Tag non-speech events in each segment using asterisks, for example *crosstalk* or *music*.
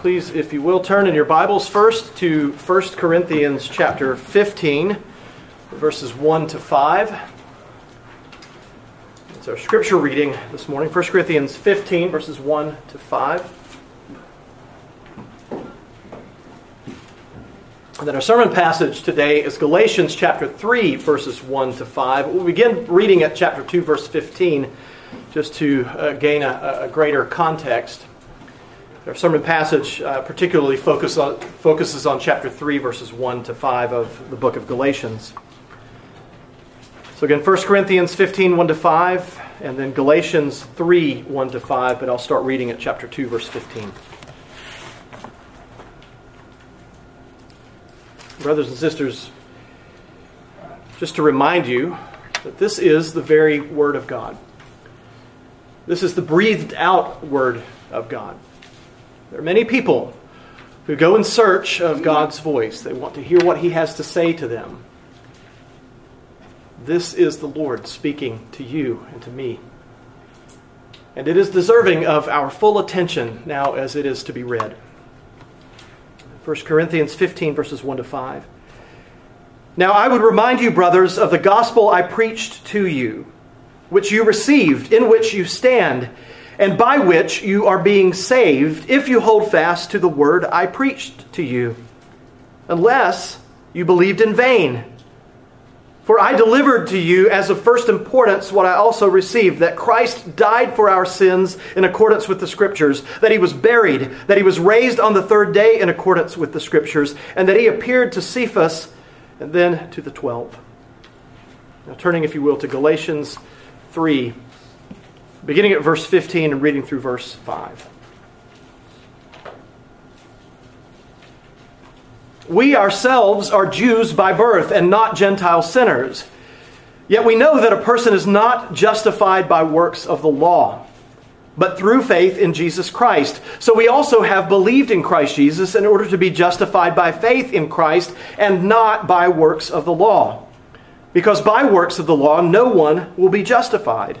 Please, if you will, turn in your Bibles first to 1 Corinthians chapter 15, verses 1 to 5. It's our scripture reading this morning 1 Corinthians 15, verses 1 to 5. And then our sermon passage today is Galatians chapter 3, verses 1 to 5. We'll begin reading at chapter 2, verse 15, just to uh, gain a, a greater context. Our sermon passage uh, particularly focus on, focuses on chapter 3, verses 1 to 5 of the book of Galatians. So again, 1 Corinthians 15, 1 to 5, and then Galatians 3, 1 to 5, but I'll start reading at chapter 2, verse 15. Brothers and sisters, just to remind you that this is the very Word of God. This is the breathed out Word of God. There are many people who go in search of God's voice. They want to hear what He has to say to them. This is the Lord speaking to you and to me. And it is deserving of our full attention now as it is to be read. 1 Corinthians 15, verses 1 to 5. Now I would remind you, brothers, of the gospel I preached to you, which you received, in which you stand and by which you are being saved if you hold fast to the word I preached to you, unless you believed in vain. For I delivered to you as of first importance what I also received that Christ died for our sins in accordance with the Scriptures, that he was buried, that he was raised on the third day in accordance with the Scriptures, and that he appeared to Cephas and then to the twelve. Now, turning, if you will, to Galatians 3 beginning at verse 15 and reading through verse 5. We ourselves are Jews by birth and not Gentile sinners. Yet we know that a person is not justified by works of the law, but through faith in Jesus Christ. So we also have believed in Christ Jesus in order to be justified by faith in Christ and not by works of the law. Because by works of the law, no one will be justified.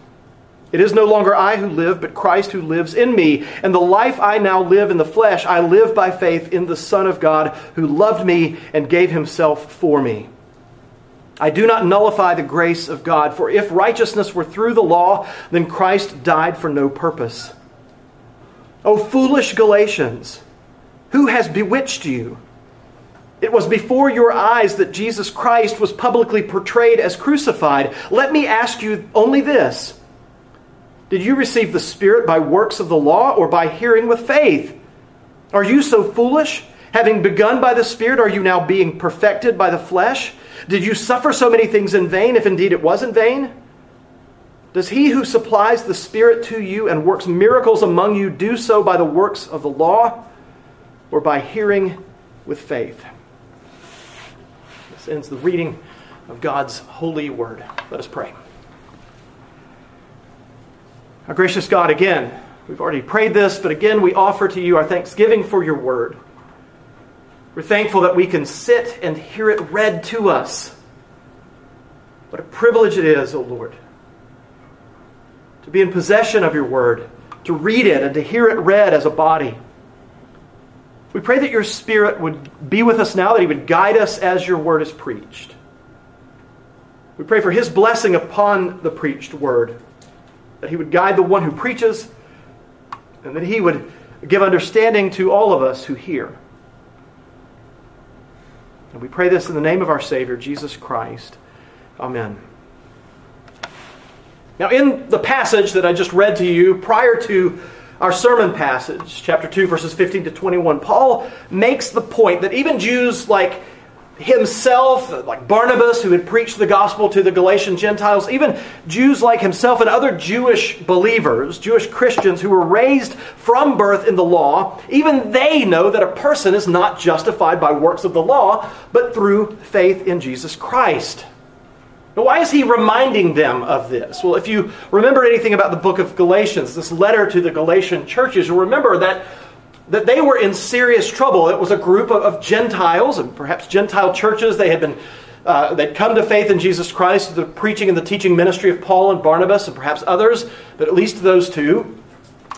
It is no longer I who live, but Christ who lives in me. And the life I now live in the flesh, I live by faith in the Son of God who loved me and gave himself for me. I do not nullify the grace of God, for if righteousness were through the law, then Christ died for no purpose. O foolish Galatians, who has bewitched you? It was before your eyes that Jesus Christ was publicly portrayed as crucified. Let me ask you only this. Did you receive the Spirit by works of the law or by hearing with faith? Are you so foolish? Having begun by the Spirit, are you now being perfected by the flesh? Did you suffer so many things in vain, if indeed it was in vain? Does he who supplies the Spirit to you and works miracles among you do so by the works of the law or by hearing with faith? This ends the reading of God's holy word. Let us pray. Our gracious God, again, we've already prayed this, but again, we offer to you our thanksgiving for your word. We're thankful that we can sit and hear it read to us. What a privilege it is, O oh Lord, to be in possession of your word, to read it, and to hear it read as a body. We pray that your Spirit would be with us now, that He would guide us as your word is preached. We pray for His blessing upon the preached word that he would guide the one who preaches, and that he would give understanding to all of us who hear. And we pray this in the name of our Savior, Jesus Christ. Amen. Now, in the passage that I just read to you prior to our sermon passage, chapter 2, verses 15 to 21, Paul makes the point that even Jews like himself, like Barnabas, who had preached the gospel to the Galatian Gentiles, even Jews like himself and other Jewish believers, Jewish Christians who were raised from birth in the law, even they know that a person is not justified by works of the law, but through faith in Jesus Christ. Now, why is he reminding them of this? Well, if you remember anything about the book of Galatians, this letter to the Galatian churches, you'll remember that, that they were in serious trouble. It was a group of, of Gentiles, and perhaps Gentile churches. They had been uh, they'd come to faith in Jesus Christ, through the preaching and the teaching ministry of Paul and Barnabas, and perhaps others, but at least those two.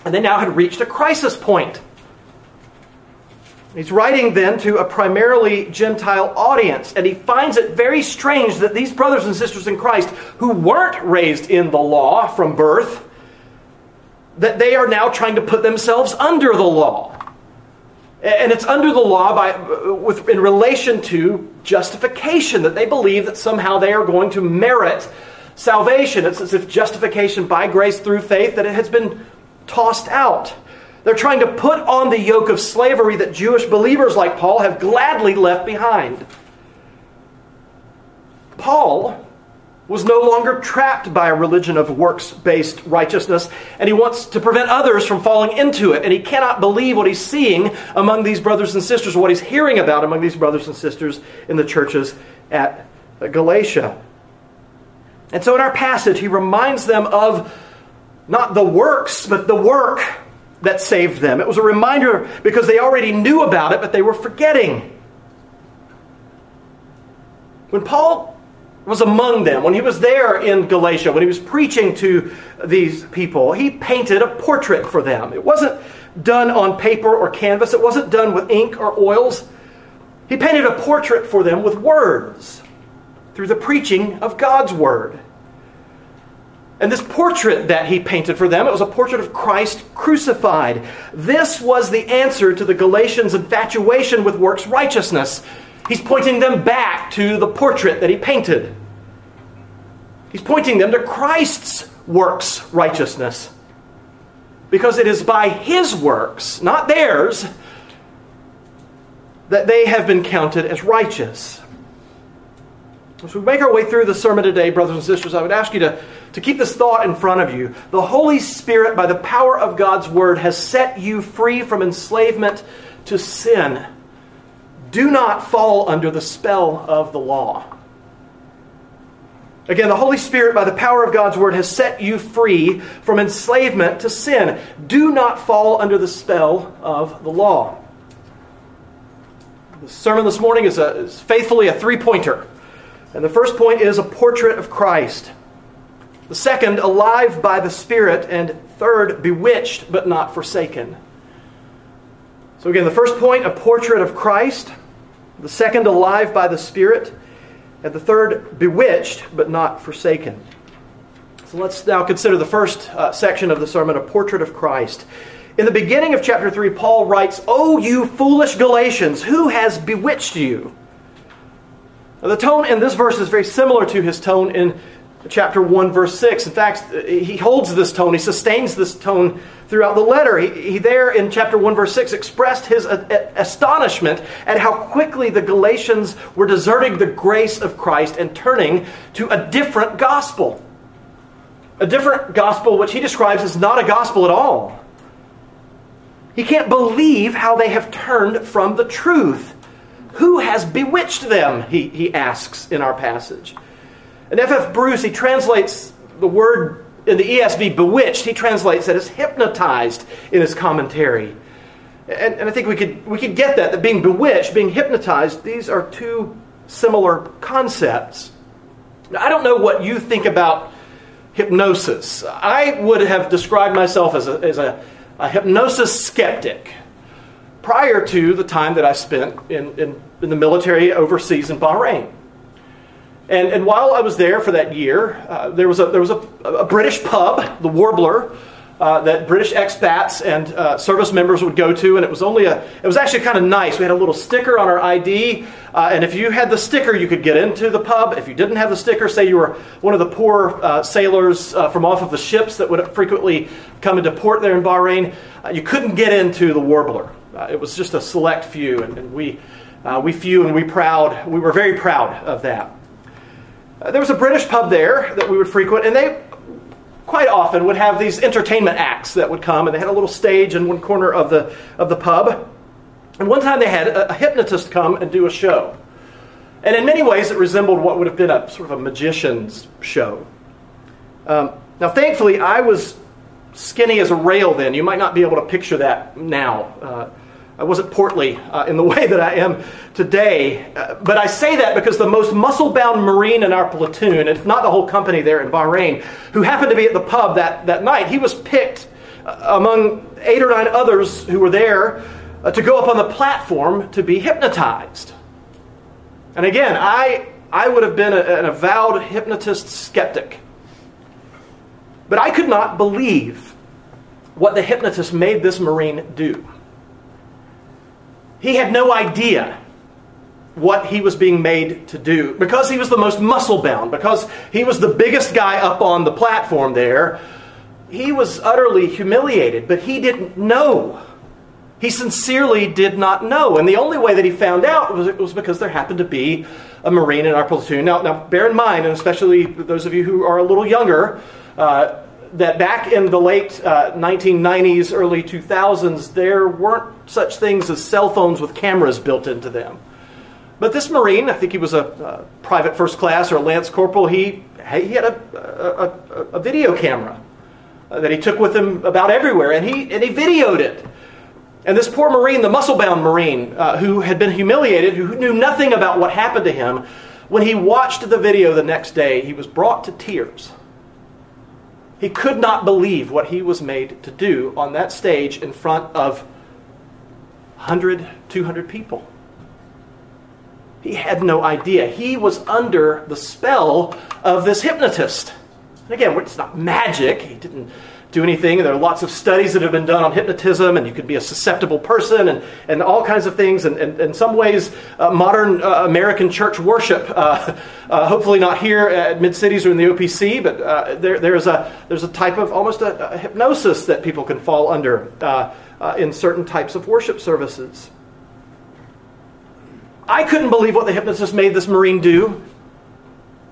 And they now had reached a crisis point. He's writing then to a primarily Gentile audience, and he finds it very strange that these brothers and sisters in Christ who weren't raised in the law from birth, that they are now trying to put themselves under the law. And it's under the law by, with, in relation to justification, that they believe that somehow they are going to merit salvation. It's as if justification by grace through faith, that it has been tossed out. They're trying to put on the yoke of slavery that Jewish believers like Paul have gladly left behind. Paul was no longer trapped by a religion of works based righteousness, and he wants to prevent others from falling into it. And he cannot believe what he's seeing among these brothers and sisters, what he's hearing about among these brothers and sisters in the churches at Galatia. And so in our passage, he reminds them of not the works, but the work that saved them. It was a reminder because they already knew about it, but they were forgetting. When Paul was among them, when he was there in Galatia, when he was preaching to these people, he painted a portrait for them. It wasn't done on paper or canvas, it wasn't done with ink or oils. He painted a portrait for them with words through the preaching of God's word. And this portrait that he painted for them, it was a portrait of Christ crucified. This was the answer to the Galatians' infatuation with works righteousness. He's pointing them back to the portrait that he painted. He's pointing them to Christ's works righteousness. Because it is by his works, not theirs, that they have been counted as righteous. As we make our way through the sermon today, brothers and sisters, I would ask you to, to keep this thought in front of you. The Holy Spirit, by the power of God's Word, has set you free from enslavement to sin. Do not fall under the spell of the law. Again, the Holy Spirit, by the power of God's Word, has set you free from enslavement to sin. Do not fall under the spell of the law. The sermon this morning is, a, is faithfully a three pointer. And the first point is a portrait of Christ. The second, alive by the Spirit. And third, bewitched but not forsaken. So, again, the first point, a portrait of Christ. The second, alive by the Spirit. And the third, bewitched but not forsaken. So let's now consider the first uh, section of the sermon, a portrait of Christ. In the beginning of chapter 3, Paul writes, O you foolish Galatians, who has bewitched you? The tone in this verse is very similar to his tone in chapter 1, verse 6. In fact, he holds this tone, he sustains this tone throughout the letter. He, he there in chapter 1, verse 6 expressed his a, a, astonishment at how quickly the Galatians were deserting the grace of Christ and turning to a different gospel. A different gospel, which he describes as not a gospel at all. He can't believe how they have turned from the truth. Who has bewitched them? He, he asks in our passage. And F.F. F. Bruce, he translates the word in the ESV bewitched, he translates that as hypnotized in his commentary. And, and I think we could, we could get that, that being bewitched, being hypnotized, these are two similar concepts. Now, I don't know what you think about hypnosis. I would have described myself as a, as a, a hypnosis skeptic prior to the time that I spent in, in, in the military overseas in Bahrain. And, and while I was there for that year, uh, there was, a, there was a, a British pub, the Warbler, uh, that British expats and uh, service members would go to, and it was only a. It was actually kind of nice. We had a little sticker on our ID, uh, and if you had the sticker, you could get into the pub. If you didn't have the sticker, say you were one of the poor uh, sailors uh, from off of the ships that would frequently come into port there in Bahrain, uh, you couldn't get into the Warbler. it was just a select few, and, and we, we few and we proud. We were very proud of that. There was a British pub there that we would frequent, and they quite often would have these entertainment acts that would come, and they had a little stage in one corner of the, of the pub. And one time they had a, a hypnotist come and do a show. And in many ways, it resembled what would have been a sort of a magician's show. Um, now, thankfully, I was skinny as a rail then. You might not be able to picture that now. Uh, I wasn't portly uh, in the *laughs* way that I am today. Uh, but I say that because the most muscle bound Marine in our platoon, if not the whole company there in Bahrain, who happened to be at the pub that, that night, he was picked uh, among eight or nine others who were there uh, to go up on the platform to be hypnotized. And again, I, I would have been a, an avowed hypnotist skeptic. But I could not believe what the hypnotist made this Marine do. He had no idea what he was being made to do because he was the most muscle bound, because he was the biggest guy up on the platform there. He was utterly humiliated, but he didn't know. He sincerely did not know. And the only way that he found out was, was because there happened to be a Marine in our platoon. Now, now, bear in mind, and especially those of you who are a little younger, uh, that back in the late uh, 1990s, early 2000s, there weren't such things as cell phones with cameras built into them. But this Marine, I think he was a, a private first class or a lance corporal, he, he had a, a, a video camera uh, that he took with him about everywhere, and he, and he videoed it. And this poor Marine, the muscle bound Marine, uh, who had been humiliated, who knew nothing about what happened to him, when he watched the video the next day, he was brought to tears. He could not believe what he was made to do on that stage in front of 100, 200 people. He had no idea. He was under the spell of this hypnotist. And again, it's not magic. He didn't do anything. And there are lots of studies that have been done on hypnotism, and you could be a susceptible person, and, and all kinds of things. And, and in some ways, uh, modern uh, American church worship, uh, uh hopefully not here at Mid Cities or in the OPC, but uh, there, there's, a, there's a type of almost a, a hypnosis that people can fall under uh, in certain types of worship services. I couldn't believe what the hypnotist made this Marine do.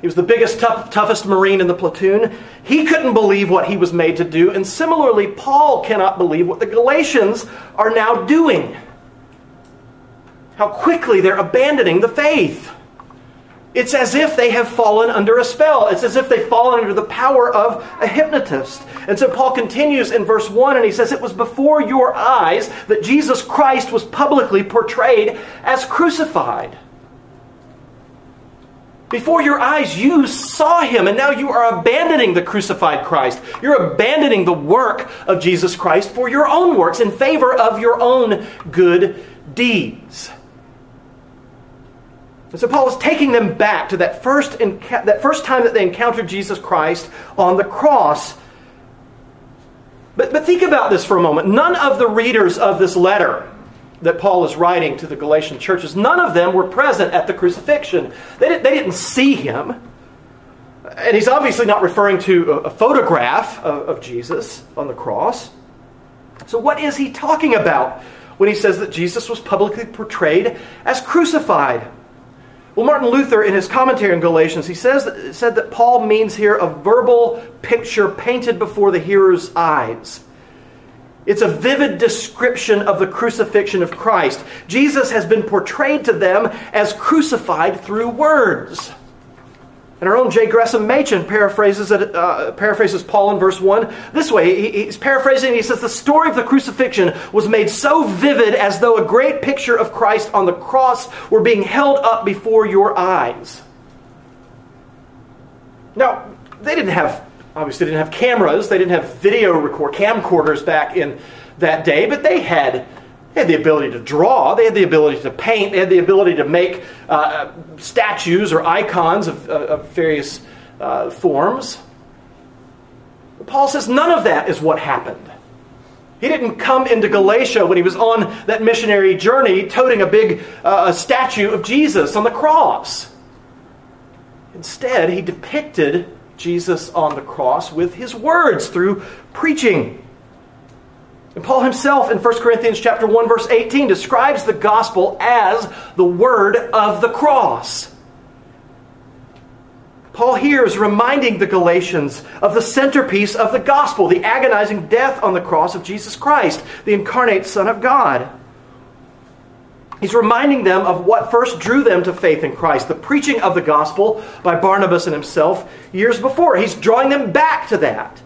He was the biggest, tough, toughest Marine in the platoon. He couldn't believe what he was made to do. And similarly, Paul cannot believe what the Galatians are now doing. How quickly they're abandoning the faith. It's as if they have fallen under a spell. It's as if they've fallen under the power of a hypnotist. And so Paul continues in verse 1 and he says, It was before your eyes that Jesus Christ was publicly portrayed as crucified. Before your eyes, you saw him, and now you are abandoning the crucified Christ. You're abandoning the work of Jesus Christ for your own works in favor of your own good deeds. And so Paul is taking them back to that first, that first time that they encountered Jesus Christ on the cross. But, but think about this for a moment. None of the readers of this letter that Paul is writing to the Galatian churches, none of them were present at the crucifixion. They, did, they didn't see him. And he's obviously not referring to a, a photograph of, of Jesus on the cross. So, what is he talking about when he says that Jesus was publicly portrayed as crucified? Well, Martin Luther, in his commentary on Galatians, he says said that Paul means here a verbal picture painted before the hearer's eyes. It's a vivid description of the crucifixion of Christ. Jesus has been portrayed to them as crucified through words. And our own J. Gresham Machen paraphrases, it, uh, paraphrases Paul in verse 1 this way. He, he's paraphrasing, he says, The story of the crucifixion was made so vivid as though a great picture of Christ on the cross were being held up before your eyes. Now, they didn't have obviously they didn't have cameras, they didn't have video record camcorders back in that day, but they had they had the ability to draw, they had the ability to paint, they had the ability to make uh, statues or icons of, of various uh, forms. Paul says none of that is what happened. He didn't come into Galatia when he was on that missionary journey toting a big uh, statue of Jesus on the cross. Instead, he depicted Jesus on the cross with his words through preaching. And Paul himself in 1 Corinthians chapter 1 verse 18 describes the gospel as the word of the cross. Paul here is reminding the Galatians of the centerpiece of the gospel, the agonizing death on the cross of Jesus Christ, the incarnate Son of God. He's reminding them of what first drew them to faith in Christ, the preaching of the gospel by Barnabas and himself years before. He's drawing them back to that,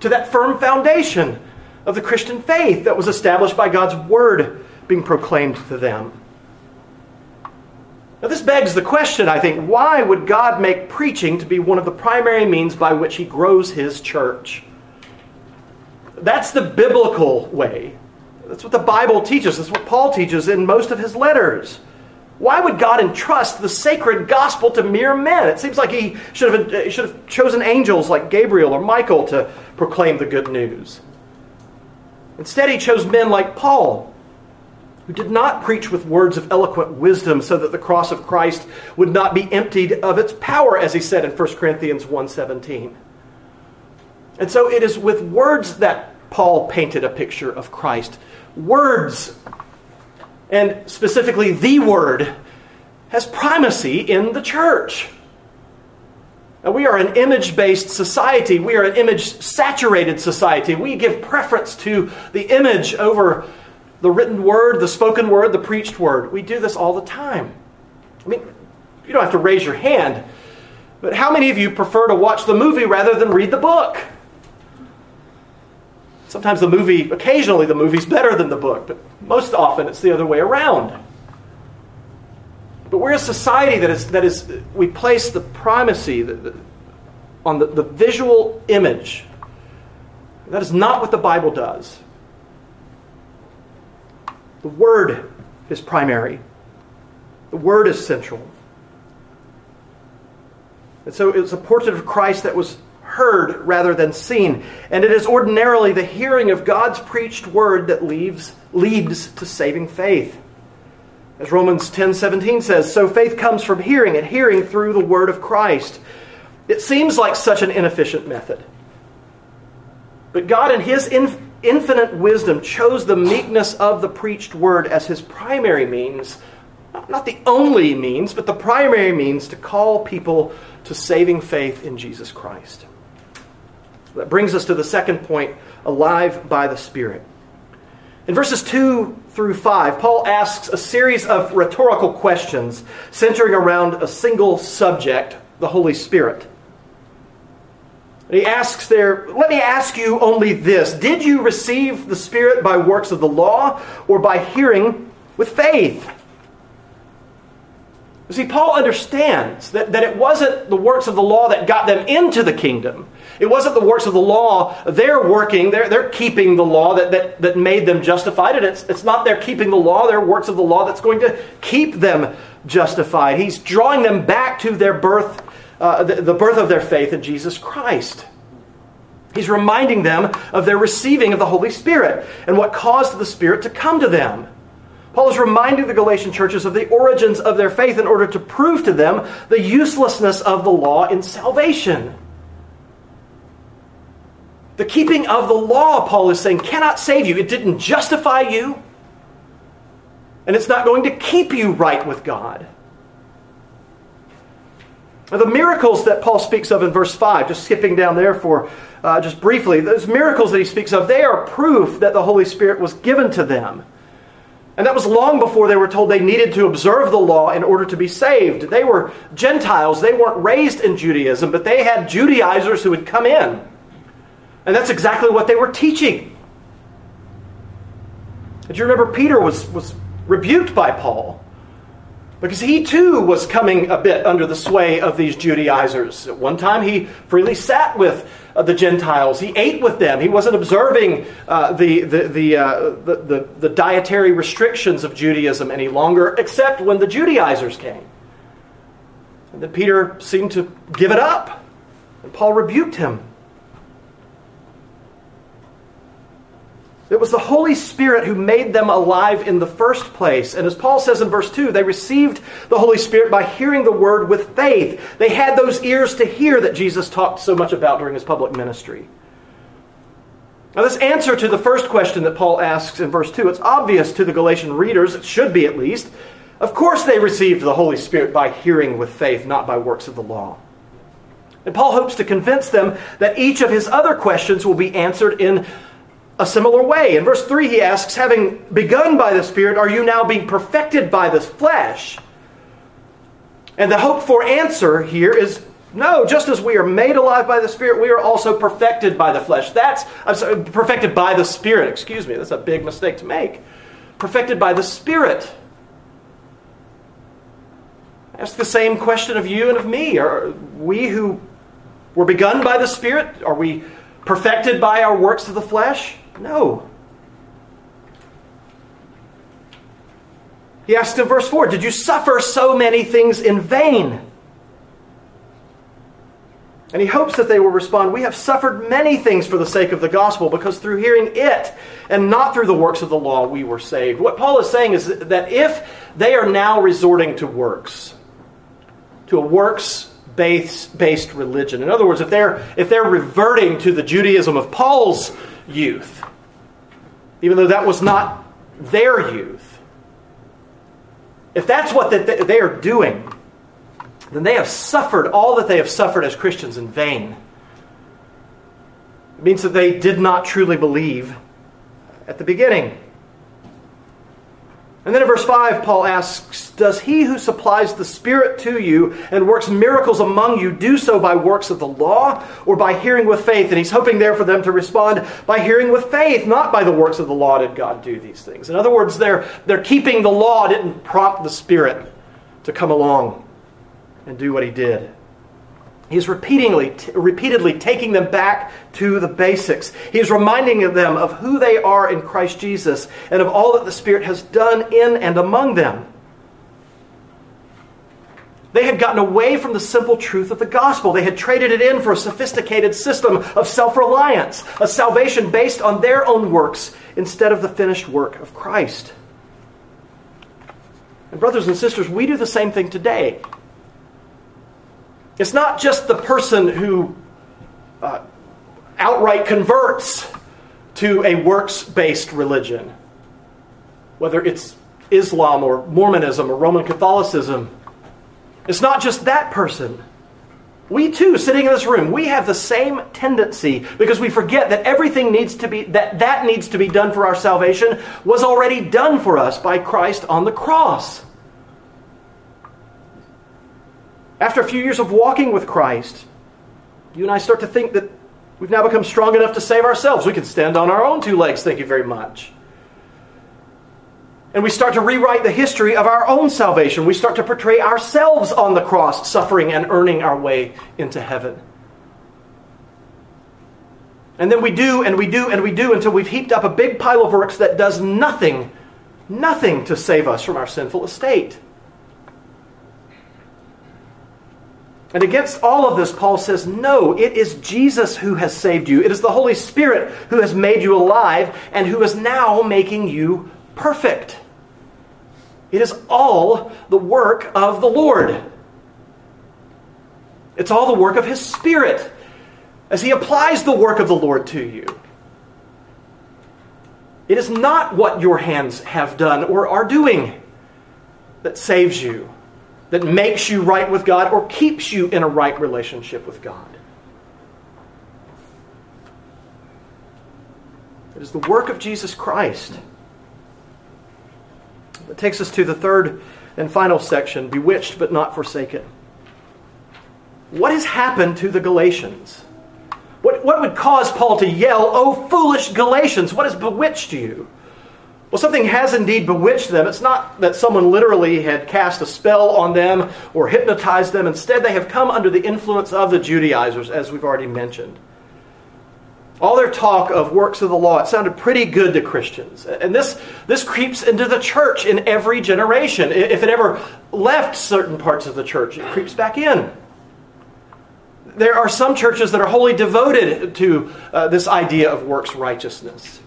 to that firm foundation of the Christian faith that was established by God's word being proclaimed to them. Now, this begs the question, I think why would God make preaching to be one of the primary means by which He grows His church? That's the biblical way. That's what the Bible teaches. That's what Paul teaches in most of his letters. Why would God entrust the sacred gospel to mere men? It seems like he should have, should have chosen angels like Gabriel or Michael to proclaim the good news. Instead, he chose men like Paul, who did not preach with words of eloquent wisdom so that the cross of Christ would not be emptied of its power, as he said in 1 Corinthians 1.17. And so it is with words that Paul painted a picture of Christ words, and specifically the word, has primacy in the church. Now, we are an image based society. We are an image saturated society. We give preference to the image over the written word, the spoken word, the preached word. We do this all the time. I mean, you don't have to raise your hand, but how many of you prefer to watch the movie rather than read the book? Sometimes the movie, occasionally the movie's better than the book, but most often it's the other way around. But we're a society that is, that is we place the primacy on the, the visual image. That is not what the Bible does. The Word is primary, the Word is central. And so it's a portrait of Christ that was heard rather than seen. And it is ordinarily the hearing of God's preached word that leaves, leads to saving faith. As Romans 10:17 says, so faith comes from hearing and hearing through the word of Christ. It seems like such an inefficient method. But God in his infinite wisdom chose the meekness of the preached word as his primary means, not the only means, but the primary means to call people to saving faith in Jesus Christ. That brings us to the second point alive by the Spirit. In verses 2 through 5, Paul asks a series of rhetorical questions centering around a single subject, the Holy Spirit. he asks there, Let me ask you only this Did you receive the Spirit by works of the law or by hearing with faith? You see, Paul understands that, that it wasn't the works of the law that got them into the kingdom. It wasn't the works of the law, they're working, they're, they're keeping the law that, that, that made them justified. And it's, it's not their keeping the law, their works of the law that's going to keep them justified. He's drawing them back to their birth, uh, the, the birth of their faith in Jesus Christ. He's reminding them of their receiving of the Holy Spirit and what caused the Spirit to come to them. Paul is reminding the Galatian churches of the origins of their faith in order to prove to them the uselessness of the law in salvation. The keeping of the law, Paul is saying, cannot save you. It didn't justify you, and it's not going to keep you right with God. Now, the miracles that Paul speaks of in verse 5, just skipping down there for uh, just briefly, those miracles that he speaks of, they are proof that the Holy Spirit was given to them. And that was long before they were told they needed to observe the law in order to be saved. They were Gentiles. They weren't raised in Judaism, but they had Judaizers who would come in. And that's exactly what they were teaching. Do you remember Peter was, was rebuked by Paul? Because he too was coming a bit under the sway of these Judaizers. At one time, he freely sat with uh, the Gentiles. He ate with them. He wasn't observing uh, the, the, the, uh, the, the, the dietary restrictions of Judaism any longer, except when the Judaizers came. And then Peter seemed to give it up. And Paul rebuked him. It was the Holy Spirit who made them alive in the first place. And as Paul says in verse 2, they received the Holy Spirit by hearing the word with faith. They had those ears to hear that Jesus talked so much about during his public ministry. Now, this answer to the first question that Paul asks in verse 2, it's obvious to the Galatian readers, it should be at least. Of course, they received the Holy Spirit by hearing with faith, not by works of the law. And Paul hopes to convince them that each of his other questions will be answered in a similar way. In verse 3, he asks, Having begun by the Spirit, are you now being perfected by the flesh? And the hoped for answer here is no, just as we are made alive by the Spirit, we are also perfected by the flesh. That's sorry, perfected by the Spirit, excuse me. That's a big mistake to make. Perfected by the Spirit. Ask the same question of you and of me. Are we who were begun by the Spirit, are we perfected by our works of the flesh? No. He asked in verse 4 Did you suffer so many things in vain? And he hopes that they will respond, We have suffered many things for the sake of the gospel, because through hearing it and not through the works of the law we were saved. What Paul is saying is that if they are now resorting to works, to a works based religion, in other words, if they're, if they're reverting to the Judaism of Paul's youth, even though that was not their youth, if that's what they are doing, then they have suffered all that they have suffered as Christians in vain. It means that they did not truly believe at the beginning. And then in verse 5, Paul asks, Does he who supplies the Spirit to you and works miracles among you do so by works of the law or by hearing with faith? And he's hoping there for them to respond, By hearing with faith, not by the works of the law did God do these things. In other words, they're, they're keeping the law didn't prompt the Spirit to come along and do what he did. He's repeatedly, t- repeatedly taking them back to the basics. He's reminding them of who they are in Christ Jesus and of all that the Spirit has done in and among them. They had gotten away from the simple truth of the gospel. They had traded it in for a sophisticated system of self reliance, a salvation based on their own works instead of the finished work of Christ. And, brothers and sisters, we do the same thing today. It's not just the person who uh, outright converts to a works based religion, whether it's Islam or Mormonism or Roman Catholicism. It's not just that person. We too, sitting in this room, we have the same tendency because we forget that everything needs to be that that needs to be done for our salvation was already done for us by Christ on the cross. After a few years of walking with Christ, you and I start to think that we've now become strong enough to save ourselves. We can stand on our own two legs, thank you very much. And we start to rewrite the history of our own salvation. We start to portray ourselves on the cross, suffering and earning our way into heaven. And then we do and we do and we do until we've heaped up a big pile of works that does nothing, nothing to save us from our sinful estate. And against all of this, Paul says, no, it is Jesus who has saved you. It is the Holy Spirit who has made you alive and who is now making you perfect. It is all the work of the Lord. It's all the work of His Spirit as He applies the work of the Lord to you. It is not what your hands have done or are doing that saves you that makes you right with God or keeps you in a right relationship with God. It is the work of Jesus Christ. That takes us to the third and final section bewitched but not forsaken. What has happened to the Galatians? What, what would cause Paul to yell, Oh, foolish Galatians, what has bewitched you? Well, something has indeed bewitched them. It's not that someone literally had cast a spell on them or hypnotized them. Instead, they have come under the influence of the Judaizers, as we've already mentioned. All their talk of works of the law, it sounded pretty good to Christians. And this, this creeps into the church in every generation. If it ever left certain parts of the church, it creeps back in. There are some churches that are wholly devoted to uh, this idea of works righteousness.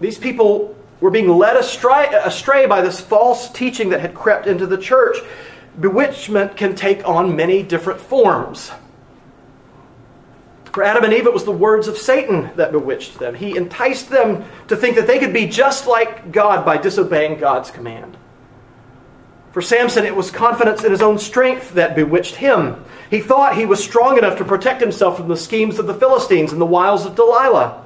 These people were being led astray, astray by this false teaching that had crept into the church. Bewitchment can take on many different forms. For Adam and Eve, it was the words of Satan that bewitched them. He enticed them to think that they could be just like God by disobeying God's command. For Samson, it was confidence in his own strength that bewitched him. He thought he was strong enough to protect himself from the schemes of the Philistines and the wiles of Delilah.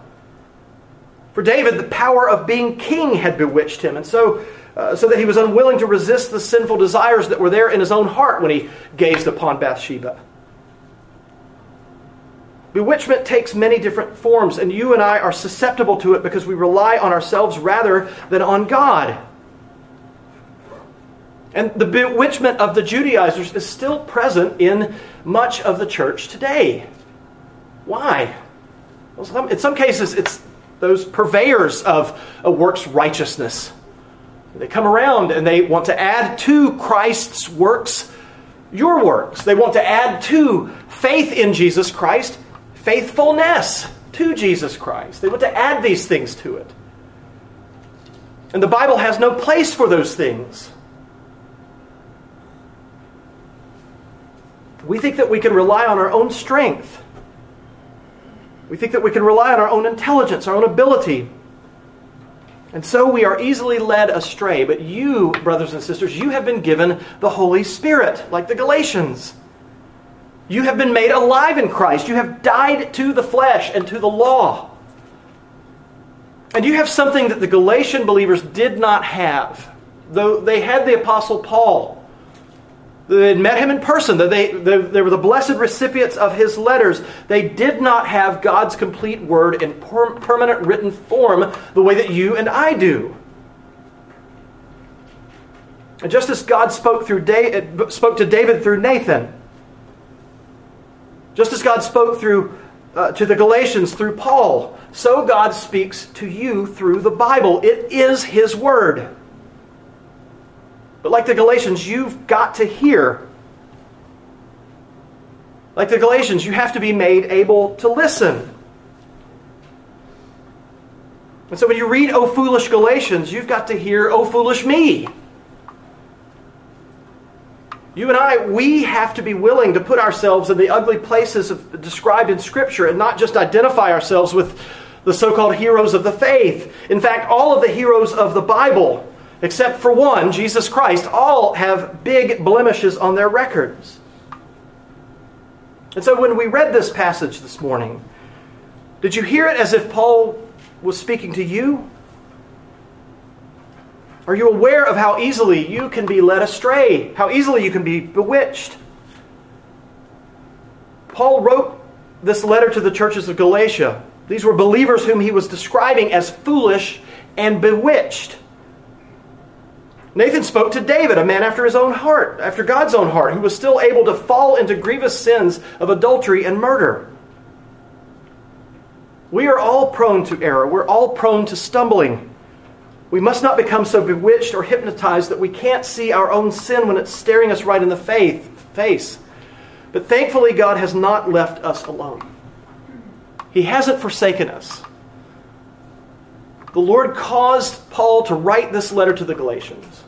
For David, the power of being king had bewitched him, and so, uh, so that he was unwilling to resist the sinful desires that were there in his own heart when he gazed upon Bathsheba. Bewitchment takes many different forms, and you and I are susceptible to it because we rely on ourselves rather than on God. And the bewitchment of the Judaizers is still present in much of the church today. Why? Well, in some cases, it's those purveyors of a works righteousness. They come around and they want to add to Christ's works your works. They want to add to faith in Jesus Christ faithfulness to Jesus Christ. They want to add these things to it. And the Bible has no place for those things. We think that we can rely on our own strength. We think that we can rely on our own intelligence, our own ability. And so we are easily led astray. But you, brothers and sisters, you have been given the Holy Spirit, like the Galatians. You have been made alive in Christ. You have died to the flesh and to the law. And you have something that the Galatian believers did not have. Though they had the Apostle Paul they had met him in person, they, they, they, were the blessed recipients of his letters. They did not have God's complete word in per, permanent written form the way that you and I do. And just as God spoke, through da- spoke to David through Nathan, just as God spoke through uh, to the Galatians through Paul, so God speaks to you through the Bible. It is His Word. But like the Galatians, you've got to hear. Like the Galatians, you have to be made able to listen. And so when you read, O foolish Galatians, you've got to hear, O foolish me. You and I, we have to be willing to put ourselves in the ugly places of, described in Scripture and not just identify ourselves with the so called heroes of the faith. In fact, all of the heroes of the Bible except for one, Jesus Christ, all have big blemishes on their records. And so when we read this passage this morning, did you hear it as if Paul was speaking to you? Are you aware of how easily you can be led astray, how easily you can be bewitched? Paul wrote this letter to the churches of Galatia. These were believers whom he was describing as foolish and bewitched. Nathan spoke to David, a man after his own heart, after God's own heart, who was still able to fall into grievous sins of adultery and murder. We are all prone to error. We're all prone to stumbling. We must not become so bewitched or hypnotized that we can't see our own sin when it's staring us right in the face. But thankfully, God has not left us alone. He hasn't forsaken us the Lord caused Paul to write this letter to the Galatians.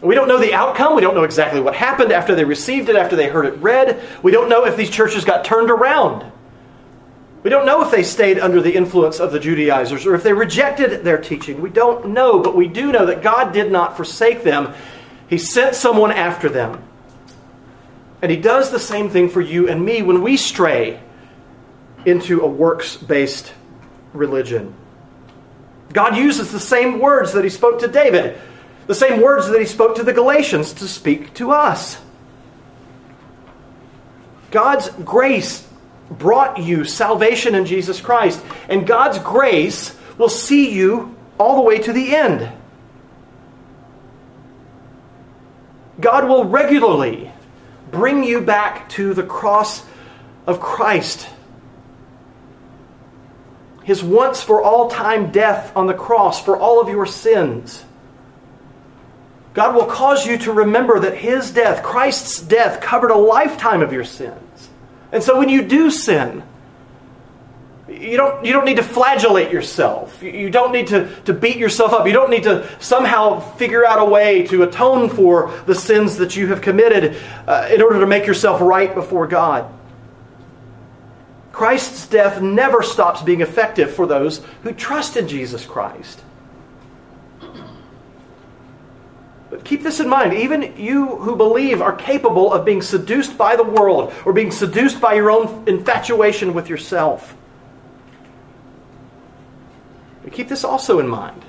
We don't know the outcome. We don't know exactly what happened after they received it, after they heard it read. We don't know if these churches got turned around. We don't know if they stayed under the influence of the Judaizers or if they rejected their teaching. We don't know, but we do know that God did not forsake them. He sent someone after them. And He does the same thing for you and me when we stray into a works based religion. God uses the same words that he spoke to David, the same words that he spoke to the Galatians to speak to us. God's grace brought you salvation in Jesus Christ, and God's grace will see you all the way to the end. God will regularly bring you back to the cross of Christ his once for all time death on the cross for all of your sins. God will cause you to remember that his death, Christ's death, covered a lifetime of your sins. And so when you do sin, you don't, you don't need to flagellate yourself. You don't need to, to beat yourself up. You don't need to somehow figure out a way to atone for the sins that you have committed uh, in order to make yourself right before God. Christ's death never stops being effective for those who trust in Jesus Christ. But keep this in mind. Even you who believe are capable of being seduced by the world or being seduced by your own infatuation with yourself. But keep this also in mind.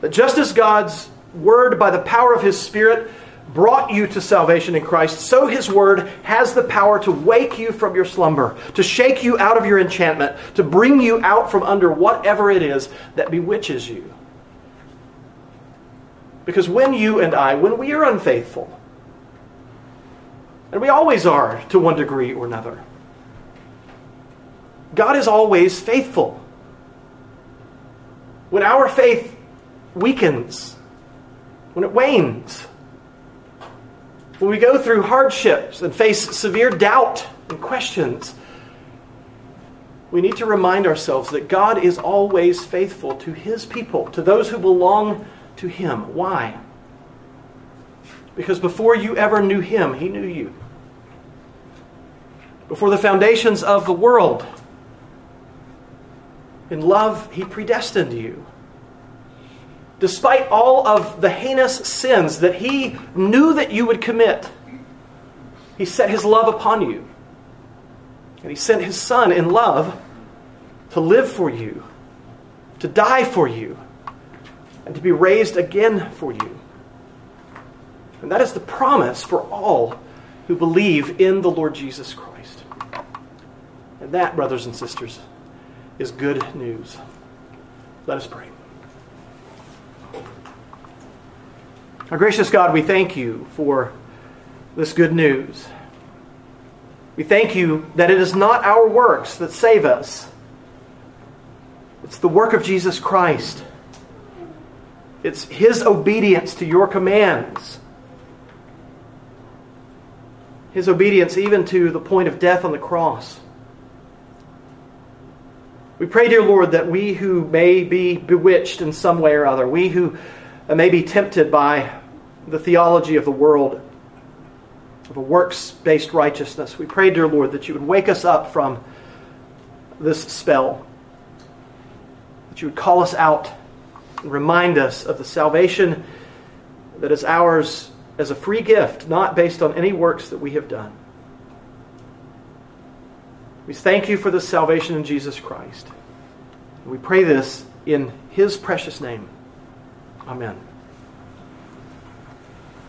That just as God's word, by the power of his Spirit, brought you to salvation in Christ, so his word has the power to wake you from your slumber, to shake you out of your enchantment, to bring you out from under whatever it is that bewitches you. Because when you and I, when we are unfaithful, and we always are to one degree or another, God is always faithful. When our faith weakens, when it wanes, when we go through hardships and face severe doubt and questions, we need to remind ourselves that God is always faithful to his people, to those who belong to him. Why? Because before you ever knew him, he knew you. Before the foundations of the world, in love, he predestined you despite all of the heinous sins that he knew that you would commit, he set his love upon you. And he sent his son in love to live for you, to die for you, and to be raised again for you. And that is the promise for all who believe in the Lord Jesus Christ. And that, brothers and sisters, is good news. Let us pray. Our gracious God, we thank you for this good news. We thank you that it is not our works that save us, it's the work of Jesus Christ. It's his obedience to your commands. His obedience even to the point of death on the cross. We pray, dear Lord, that we who may be bewitched in some way or other, we who may be tempted by the theology of the world, of a works based righteousness. We pray, dear Lord, that you would wake us up from this spell, that you would call us out and remind us of the salvation that is ours as a free gift, not based on any works that we have done. We thank you for this salvation in Jesus Christ. We pray this in his precious name. Amen.